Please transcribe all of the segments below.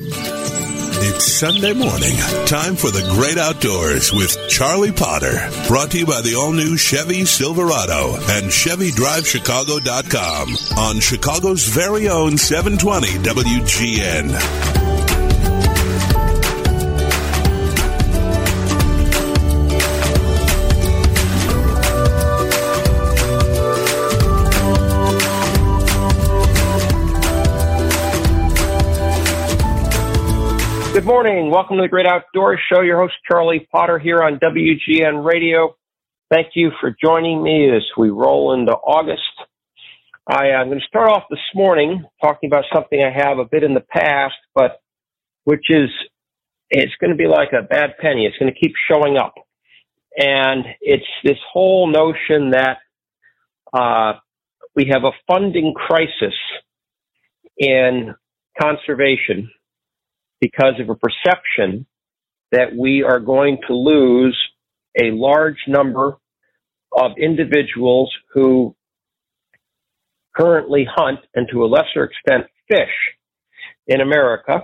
It's Sunday morning. Time for the great outdoors with Charlie Potter. Brought to you by the all new Chevy Silverado and ChevyDriveChicago.com on Chicago's very own 720 WGN. Morning. Welcome to the Great Outdoors Show. Your host, Charlie Potter, here on WGN Radio. Thank you for joining me as we roll into August. I, am going to start off this morning talking about something I have a bit in the past, but which is, it's going to be like a bad penny. It's going to keep showing up. And it's this whole notion that uh, we have a funding crisis in conservation because of a perception that we are going to lose a large number of individuals who currently hunt and to a lesser extent fish in America.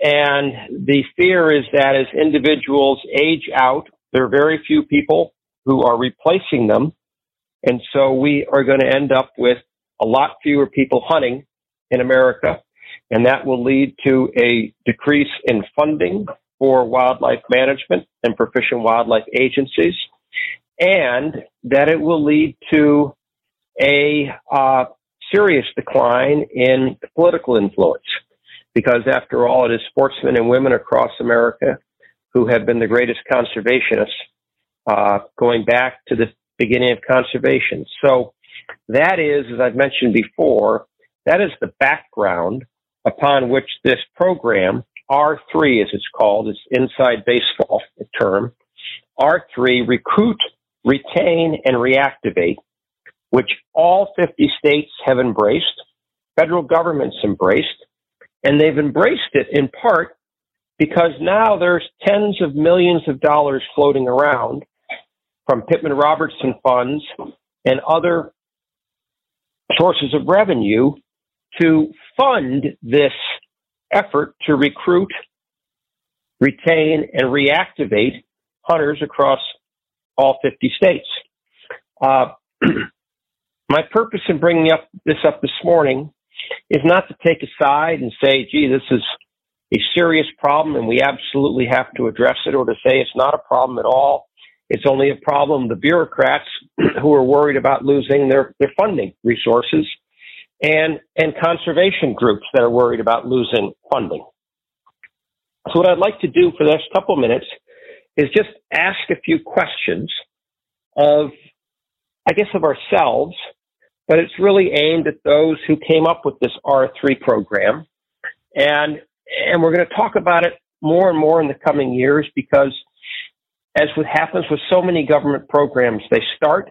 And the fear is that as individuals age out, there are very few people who are replacing them. And so we are going to end up with a lot fewer people hunting in America and that will lead to a decrease in funding for wildlife management and proficient wildlife agencies, and that it will lead to a uh, serious decline in political influence. Because after all, it is sportsmen and women across America who have been the greatest conservationists uh, going back to the beginning of conservation. So that is, as I've mentioned before, that is the background upon which this program, R3 as it's called, is inside baseball term, R3, recruit, retain, and reactivate, which all 50 states have embraced, federal governments embraced, and they've embraced it in part because now there's tens of millions of dollars floating around from Pittman Robertson funds and other sources of revenue to fund this effort to recruit, retain, and reactivate hunters across all 50 states. Uh, my purpose in bringing up this up this morning is not to take a side and say, gee, this is a serious problem and we absolutely have to address it, or to say it's not a problem at all. It's only a problem the bureaucrats who are worried about losing their, their funding resources and, and conservation groups that are worried about losing funding. So what I'd like to do for the next couple minutes is just ask a few questions of, I guess, of ourselves, but it's really aimed at those who came up with this R3 program. And, and we're going to talk about it more and more in the coming years because as what happens with so many government programs, they start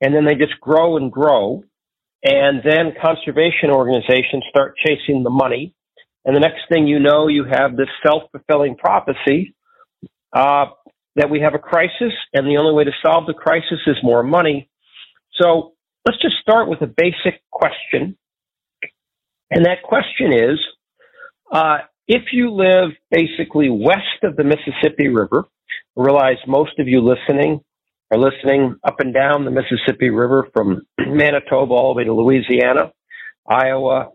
and then they just grow and grow. And then conservation organizations start chasing the money. And the next thing you know, you have this self-fulfilling prophecy uh, that we have a crisis, and the only way to solve the crisis is more money. So let's just start with a basic question. And that question is, uh, if you live basically west of the Mississippi River, realize most of you listening are listening up and down the Mississippi River from Manitoba all the way to Louisiana, Iowa,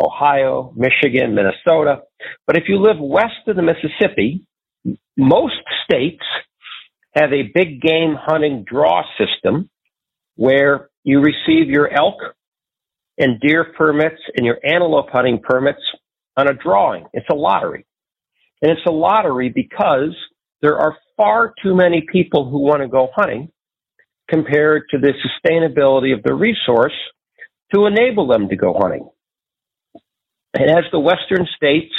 Ohio, Michigan, Minnesota. But if you live west of the Mississippi, most states have a big game hunting draw system where you receive your elk and deer permits and your antelope hunting permits on a drawing. It's a lottery. And it's a lottery because there are far too many people who want to go hunting compared to the sustainability of the resource to enable them to go hunting. And as the western states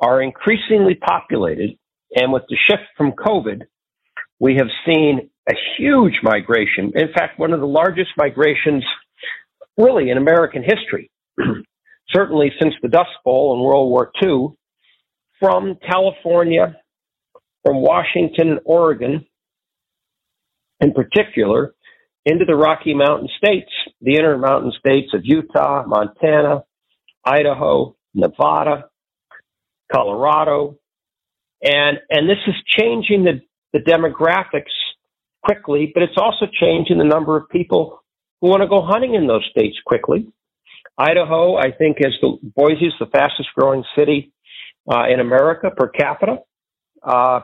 are increasingly populated, and with the shift from COVID, we have seen a huge migration. In fact, one of the largest migrations really in American history, certainly since the Dust Bowl in World War II, from California from Washington and Oregon, in particular, into the Rocky Mountain states, the Intermountain states of Utah, Montana, Idaho, Nevada, Colorado, and and this is changing the, the demographics quickly, but it's also changing the number of people who want to go hunting in those states quickly. Idaho, I think, is the Boise is the fastest growing city uh, in America per capita. Uh,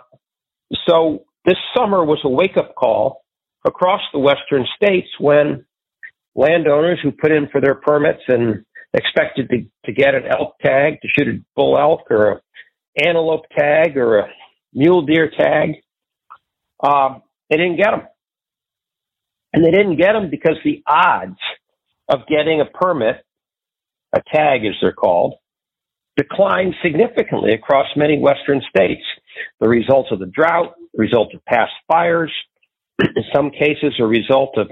so this summer was a wake up call across the western states when landowners who put in for their permits and expected to, to get an elk tag to shoot a bull elk or a antelope tag or a mule deer tag, uh, they didn't get them. And they didn't get them because the odds of getting a permit, a tag as they're called, declined significantly across many western states. The results of the drought, the result of past fires, in some cases a result of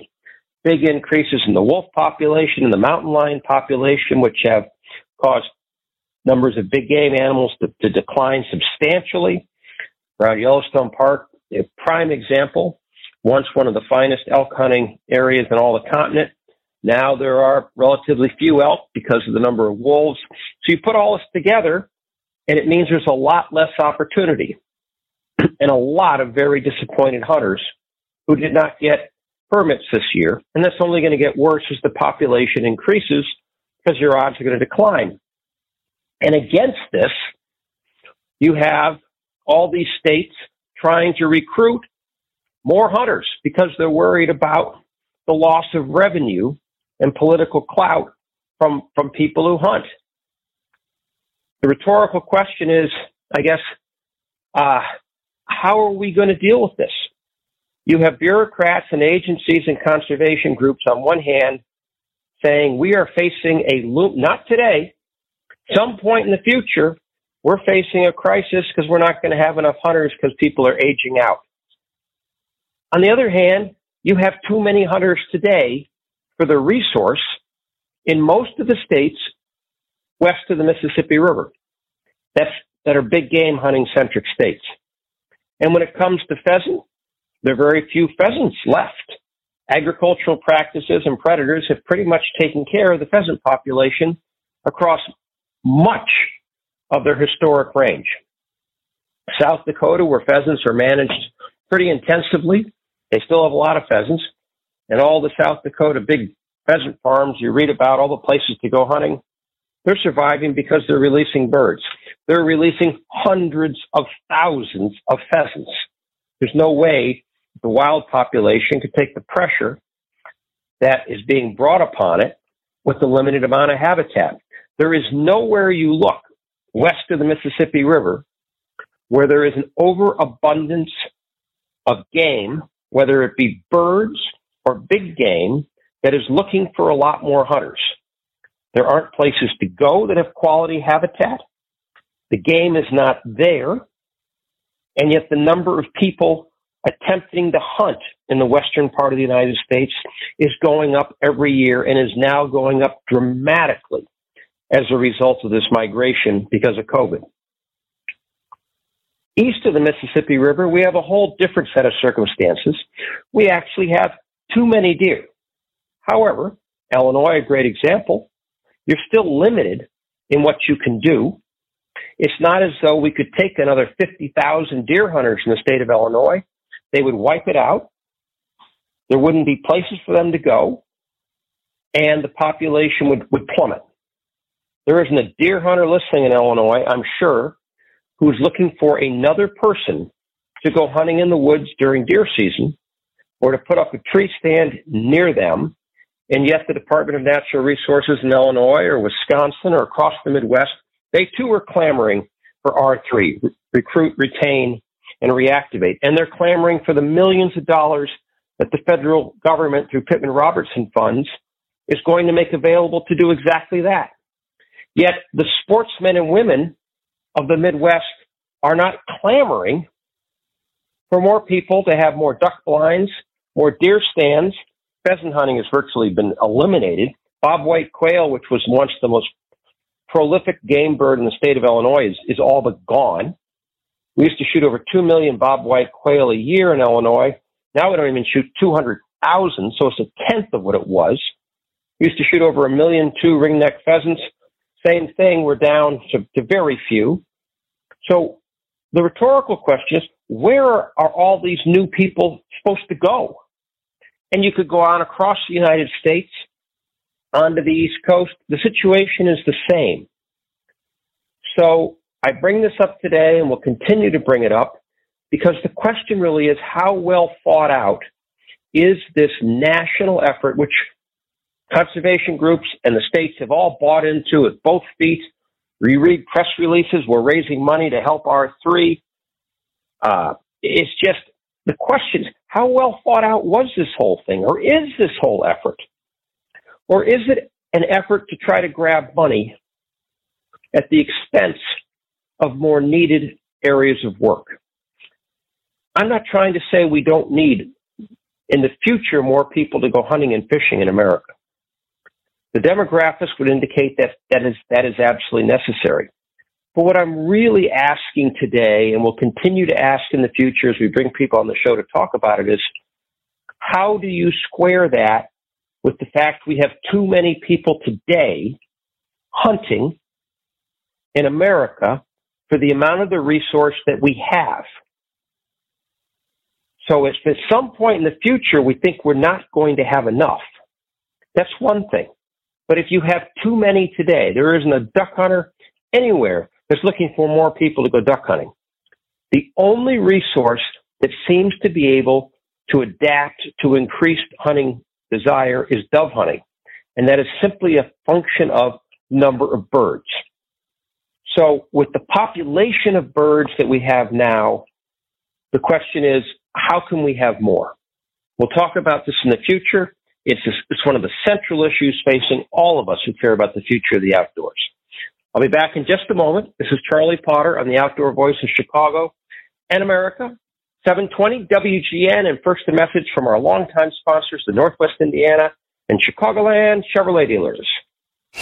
big increases in the wolf population and the mountain lion population, which have caused numbers of big game animals to, to decline substantially. Around Yellowstone Park, a prime example, once one of the finest elk hunting areas in all the continent. Now there are relatively few elk because of the number of wolves. So you put all this together, and it means there's a lot less opportunity and a lot of very disappointed hunters who did not get permits this year. And that's only going to get worse as the population increases because your odds are going to decline. And against this, you have all these states trying to recruit more hunters because they're worried about the loss of revenue and political clout from, from people who hunt. The rhetorical question is, I guess, uh, how are we going to deal with this? You have bureaucrats and agencies and conservation groups on one hand saying we are facing a loop, not today, some point in the future, we're facing a crisis because we're not going to have enough hunters because people are aging out. On the other hand, you have too many hunters today for the resource in most of the states west of the Mississippi River. That's, that are big game hunting centric states. And when it comes to pheasant, there are very few pheasants left. Agricultural practices and predators have pretty much taken care of the pheasant population across much of their historic range. South Dakota, where pheasants are managed pretty intensively, they still have a lot of pheasants. And all the South Dakota big pheasant farms you read about, all the places to go hunting, they're surviving because they're releasing birds. They're releasing hundreds of thousands of pheasants. There's no way the wild population could take the pressure that is being brought upon it with the limited amount of habitat. There is nowhere you look west of the Mississippi River where there is an overabundance of game, whether it be birds or big game, that is looking for a lot more hunters. There aren't places to go that have quality habitat. The game is not there. And yet the number of people attempting to hunt in the western part of the United States is going up every year and is now going up dramatically as a result of this migration because of COVID. East of the Mississippi River, we have a whole different set of circumstances. We actually have too many deer. However, Illinois, a great example, you're still limited in what you can do. It's not as though we could take another 50,000 deer hunters in the state of Illinois they would wipe it out. There wouldn't be places for them to go, and the population would, would plummet. There isn't a deer hunter listening in Illinois, I'm sure, who's looking for another person to go hunting in the woods during deer season or to put up a tree stand near them. And yet the Department of Natural Resources in Illinois or Wisconsin or across the Midwest, they too are clamoring for R3, recruit, retain, and reactivate. And they're clamoring for the millions of dollars that the federal government through Pittman Robertson funds is going to make available to do exactly that. Yet the sportsmen and women of the Midwest are not clamoring for more people to have more duck blinds, more deer stands. Pheasant hunting has virtually been eliminated. Bobwhite quail, which was once the most prolific game bird in the state of Illinois, is, is all but gone. We used to shoot over 2 million bobwhite quail a year in Illinois. Now we don't even shoot 200,000, so it's a tenth of what it was. We used to shoot over a million two ringneck pheasants. Same thing, we're down to, to very few. So the rhetorical question is, where are all these new people supposed to go? And you could go on across the United States onto the East Coast. The situation is the same. So I bring this up today and will continue to bring it up because the question really is how well thought out is this national effort, which conservation groups and the states have all bought into at both feet. We read press releases. We're raising money to help R3. Uh, it's just the question is how well thought out was this whole thing, or is this whole effort? Or is it an effort to try to grab money at the expense of more needed areas of work? I'm not trying to say we don't need in the future more people to go hunting and fishing in America. The demographics would indicate that that is, that is absolutely necessary. But what I'm really asking today, and will continue to ask in the future as we bring people on the show to talk about it, is how do you square that with the fact we have too many people today hunting in America for the amount of the resource that we have? So if at some point in the future we think we're not going to have enough, that's one thing. But if you have too many today, there isn't a duck hunter anywhere that's looking for more people to go duck hunting. The only resource that seems to be able to adapt to increased hunting desire is dove hunting. And that is simply a function of number of birds. So with the population of birds that we have now, the question is, how can we have more? We'll talk about this in the future. It's, it's one of the central issues facing all of us who care about the future of the outdoors. I'll be back in just a moment. This is Charlie Potter on the Outdoor Voice in Chicago and America. 720 WGN and first a message from our longtime sponsors, the Northwest Indiana and Chicagoland Chevrolet dealers.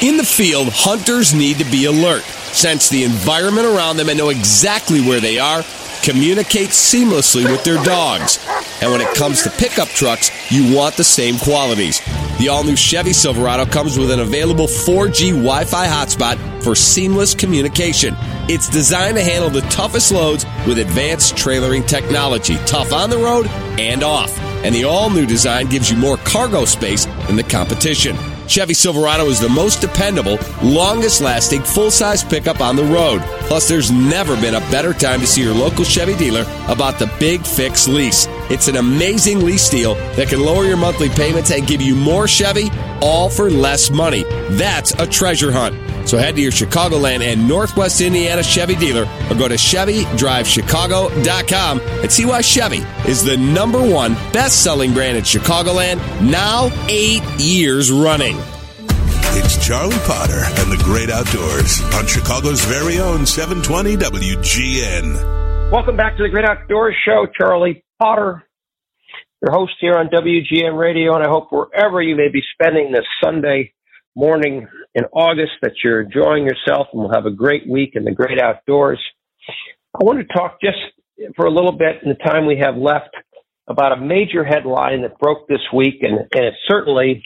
In the field, hunters need to be alert, sense the environment around them, and know exactly where they are communicate seamlessly with their dogs. And when it comes to pickup trucks, you want the same qualities. The all new Chevy Silverado comes with an available 4G Wi Fi hotspot for seamless communication. It's designed to handle the toughest loads with advanced trailering technology, tough on the road and off. And the all new design gives you more cargo space than the competition. Chevy Silverado is the most dependable, longest lasting, full size pickup on the road. Plus, there's never been a better time to see your local Chevy dealer about the Big Fix lease. It's an amazing lease deal that can lower your monthly payments and give you more Chevy, all for less money. That's a treasure hunt. So head to your Chicagoland and Northwest Indiana Chevy dealer or go to ChevyDriveChicago.com and see why Chevy is the number one best selling brand in Chicagoland now eight years running. It's Charlie Potter and the Great Outdoors on Chicago's very own 720 WGN. Welcome back to the Great Outdoors Show. Charlie Potter, your host here on WGN Radio, and I hope wherever you may be spending this Sunday morning in August that you're enjoying yourself and we'll have a great week in the great outdoors. I want to talk just for a little bit in the time we have left about a major headline that broke this week, and, and it certainly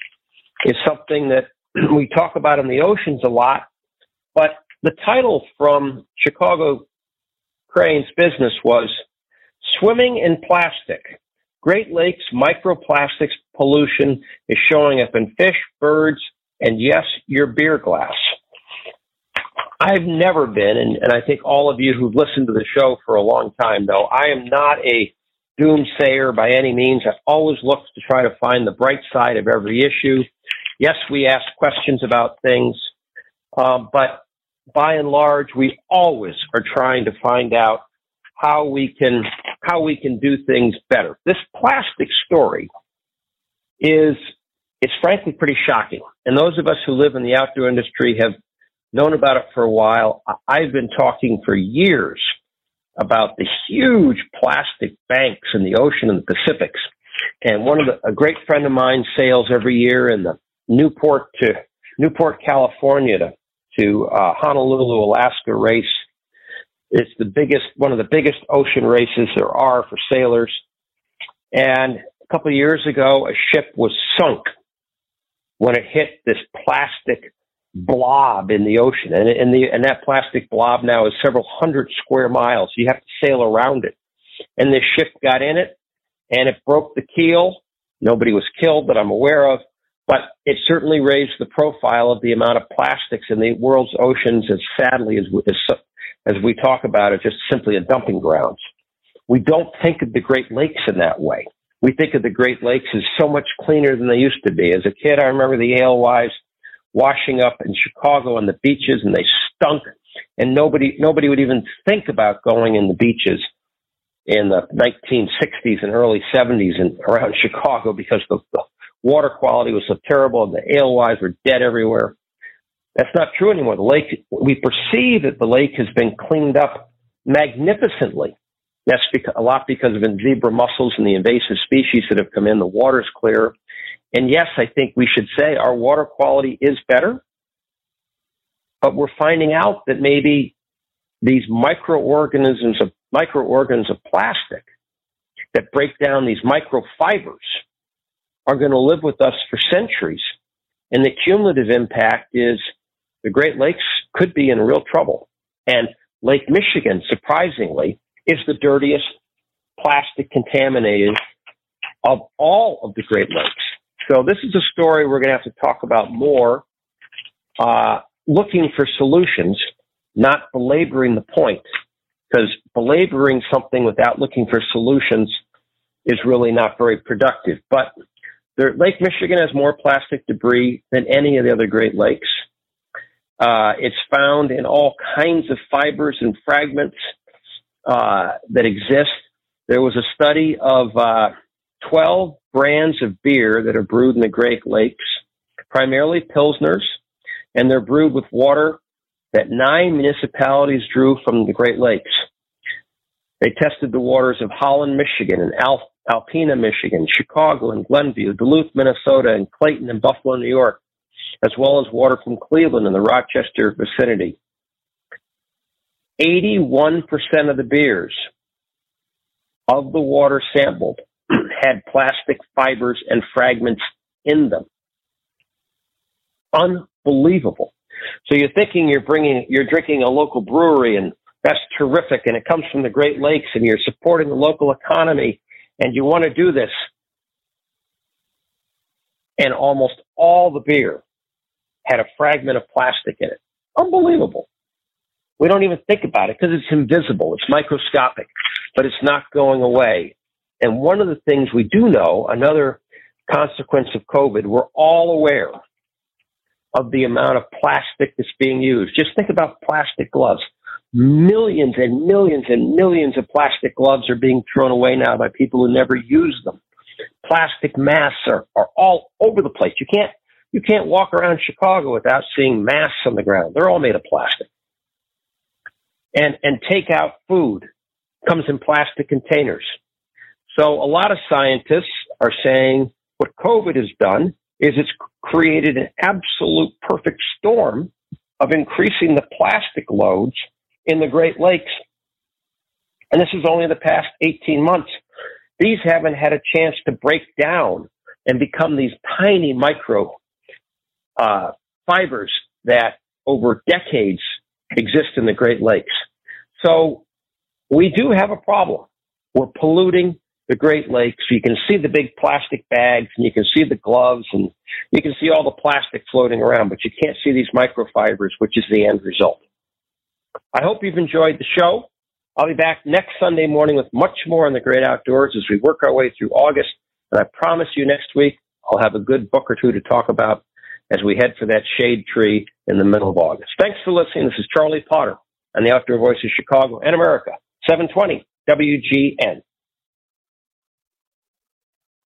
is something that we talk about in the oceans a lot. But the title from Chicago Crain's business was Swimming in Plastic. Great Lakes microplastics pollution is showing up in fish, birds, and yes, your beer glass. I've never been, and, and I think all of you who've listened to the show for a long time know, I am not a doomsayer by any means. I've always looked to try to find the bright side of every issue. Yes, we ask questions about things, um, but by and large, we always are trying to find out how we can how we can do things better. This plastic story is it's frankly pretty shocking. And those of us who live in the outdoor industry have known about it for a while. I've been talking for years about the huge plastic banks in the ocean and the Pacifics. And one of the, a great friend of mine sails every year in the Newport to Newport, California to, to uh, Honolulu, Alaska race. It's the biggest, one of the biggest ocean races there are for sailors. And a couple of years ago, a ship was sunk when it hit this plastic blob in the ocean, and and the and that plastic blob now is several hundred square miles. You have to sail around it, and this ship got in it, and it broke the keel. Nobody was killed that I'm aware of, but it certainly raised the profile of the amount of plastics in the world's oceans as sadly as as, as we talk about it, just simply a dumping grounds. We don't think of the Great Lakes in that way. We think of the Great Lakes as so much cleaner than they used to be. As a kid, I remember the alewives washing up in Chicago on the beaches and they stunk and nobody nobody would even think about going in the beaches in the 1960s and early 70s and around Chicago because the, the water quality was so terrible and the alewives were dead everywhere. That's not true anymore. The lake, we perceive that the lake has been cleaned up magnificently. That's a lot because of zebra mussels and the invasive species that have come in. The water's clear. And yes, I think we should say our water quality is better, but we're finding out that maybe these microorganisms of microorganisms of plastic that break down these microfibers are going to live with us for centuries. And the cumulative impact is the Great Lakes could be in real trouble. And Lake Michigan, surprisingly, is the dirtiest plastic contaminated of all of the Great Lakes. So this is a story we're going to have to talk about more, uh, looking for solutions, not belaboring the point, because belaboring something without looking for solutions is really not very productive. But there, Lake Michigan has more plastic debris than any of the other Great Lakes. Uh, it's found in all kinds of fibers and fragments uh, that exist. There was a study of uh, 12 brands of beer that are brewed in the Great Lakes, primarily Pilsners, and they're brewed with water that nine municipalities drew from the Great Lakes. They tested the waters of Holland, Michigan, and Al- Alpena, Michigan, Chicago and Glenview, Duluth, Minnesota, and Clayton and Buffalo, New York, as well as water from Cleveland and the Rochester vicinity. 81% of the beers of the water sampled had plastic fibers and fragments in them. Unbelievable. So you're thinking you're bringing, you're drinking a local brewery and that's terrific and it comes from the Great Lakes and you're supporting the local economy and you want to do this. And almost all the beer had a fragment of plastic in it. Unbelievable. We don't even think about it because it's invisible. It's microscopic, but it's not going away. And one of the things we do know, another consequence of COVID, we're all aware of the amount of plastic that's being used. Just think about plastic gloves. Millions and millions and millions of plastic gloves are being thrown away now by people who never use them. Plastic masks are, are all over the place. You can't you can't walk around Chicago without seeing masks on the ground. They're all made of plastic. And and take out food comes in plastic containers. So a lot of scientists are saying what COVID has done is it's created an absolute perfect storm of increasing the plastic loads in the Great Lakes. And this is only the past 18 months. These haven't had a chance to break down and become these tiny micro uh, fibers that over decades exist in the Great Lakes. So we do have a problem. We're polluting the Great Lakes. You can see the big plastic bags and you can see the gloves and you can see all the plastic floating around, but you can't see these microfibers, which is the end result. I hope you've enjoyed the show. I'll be back next Sunday morning with much more on the great outdoors as we work our way through August. And I promise you next week, I'll have a good book or two to talk about as we head for that shade tree in the middle of August. Thanks for listening. This is Charlie Potter on the Outdoor Voice of Chicago and America, 720 WGN.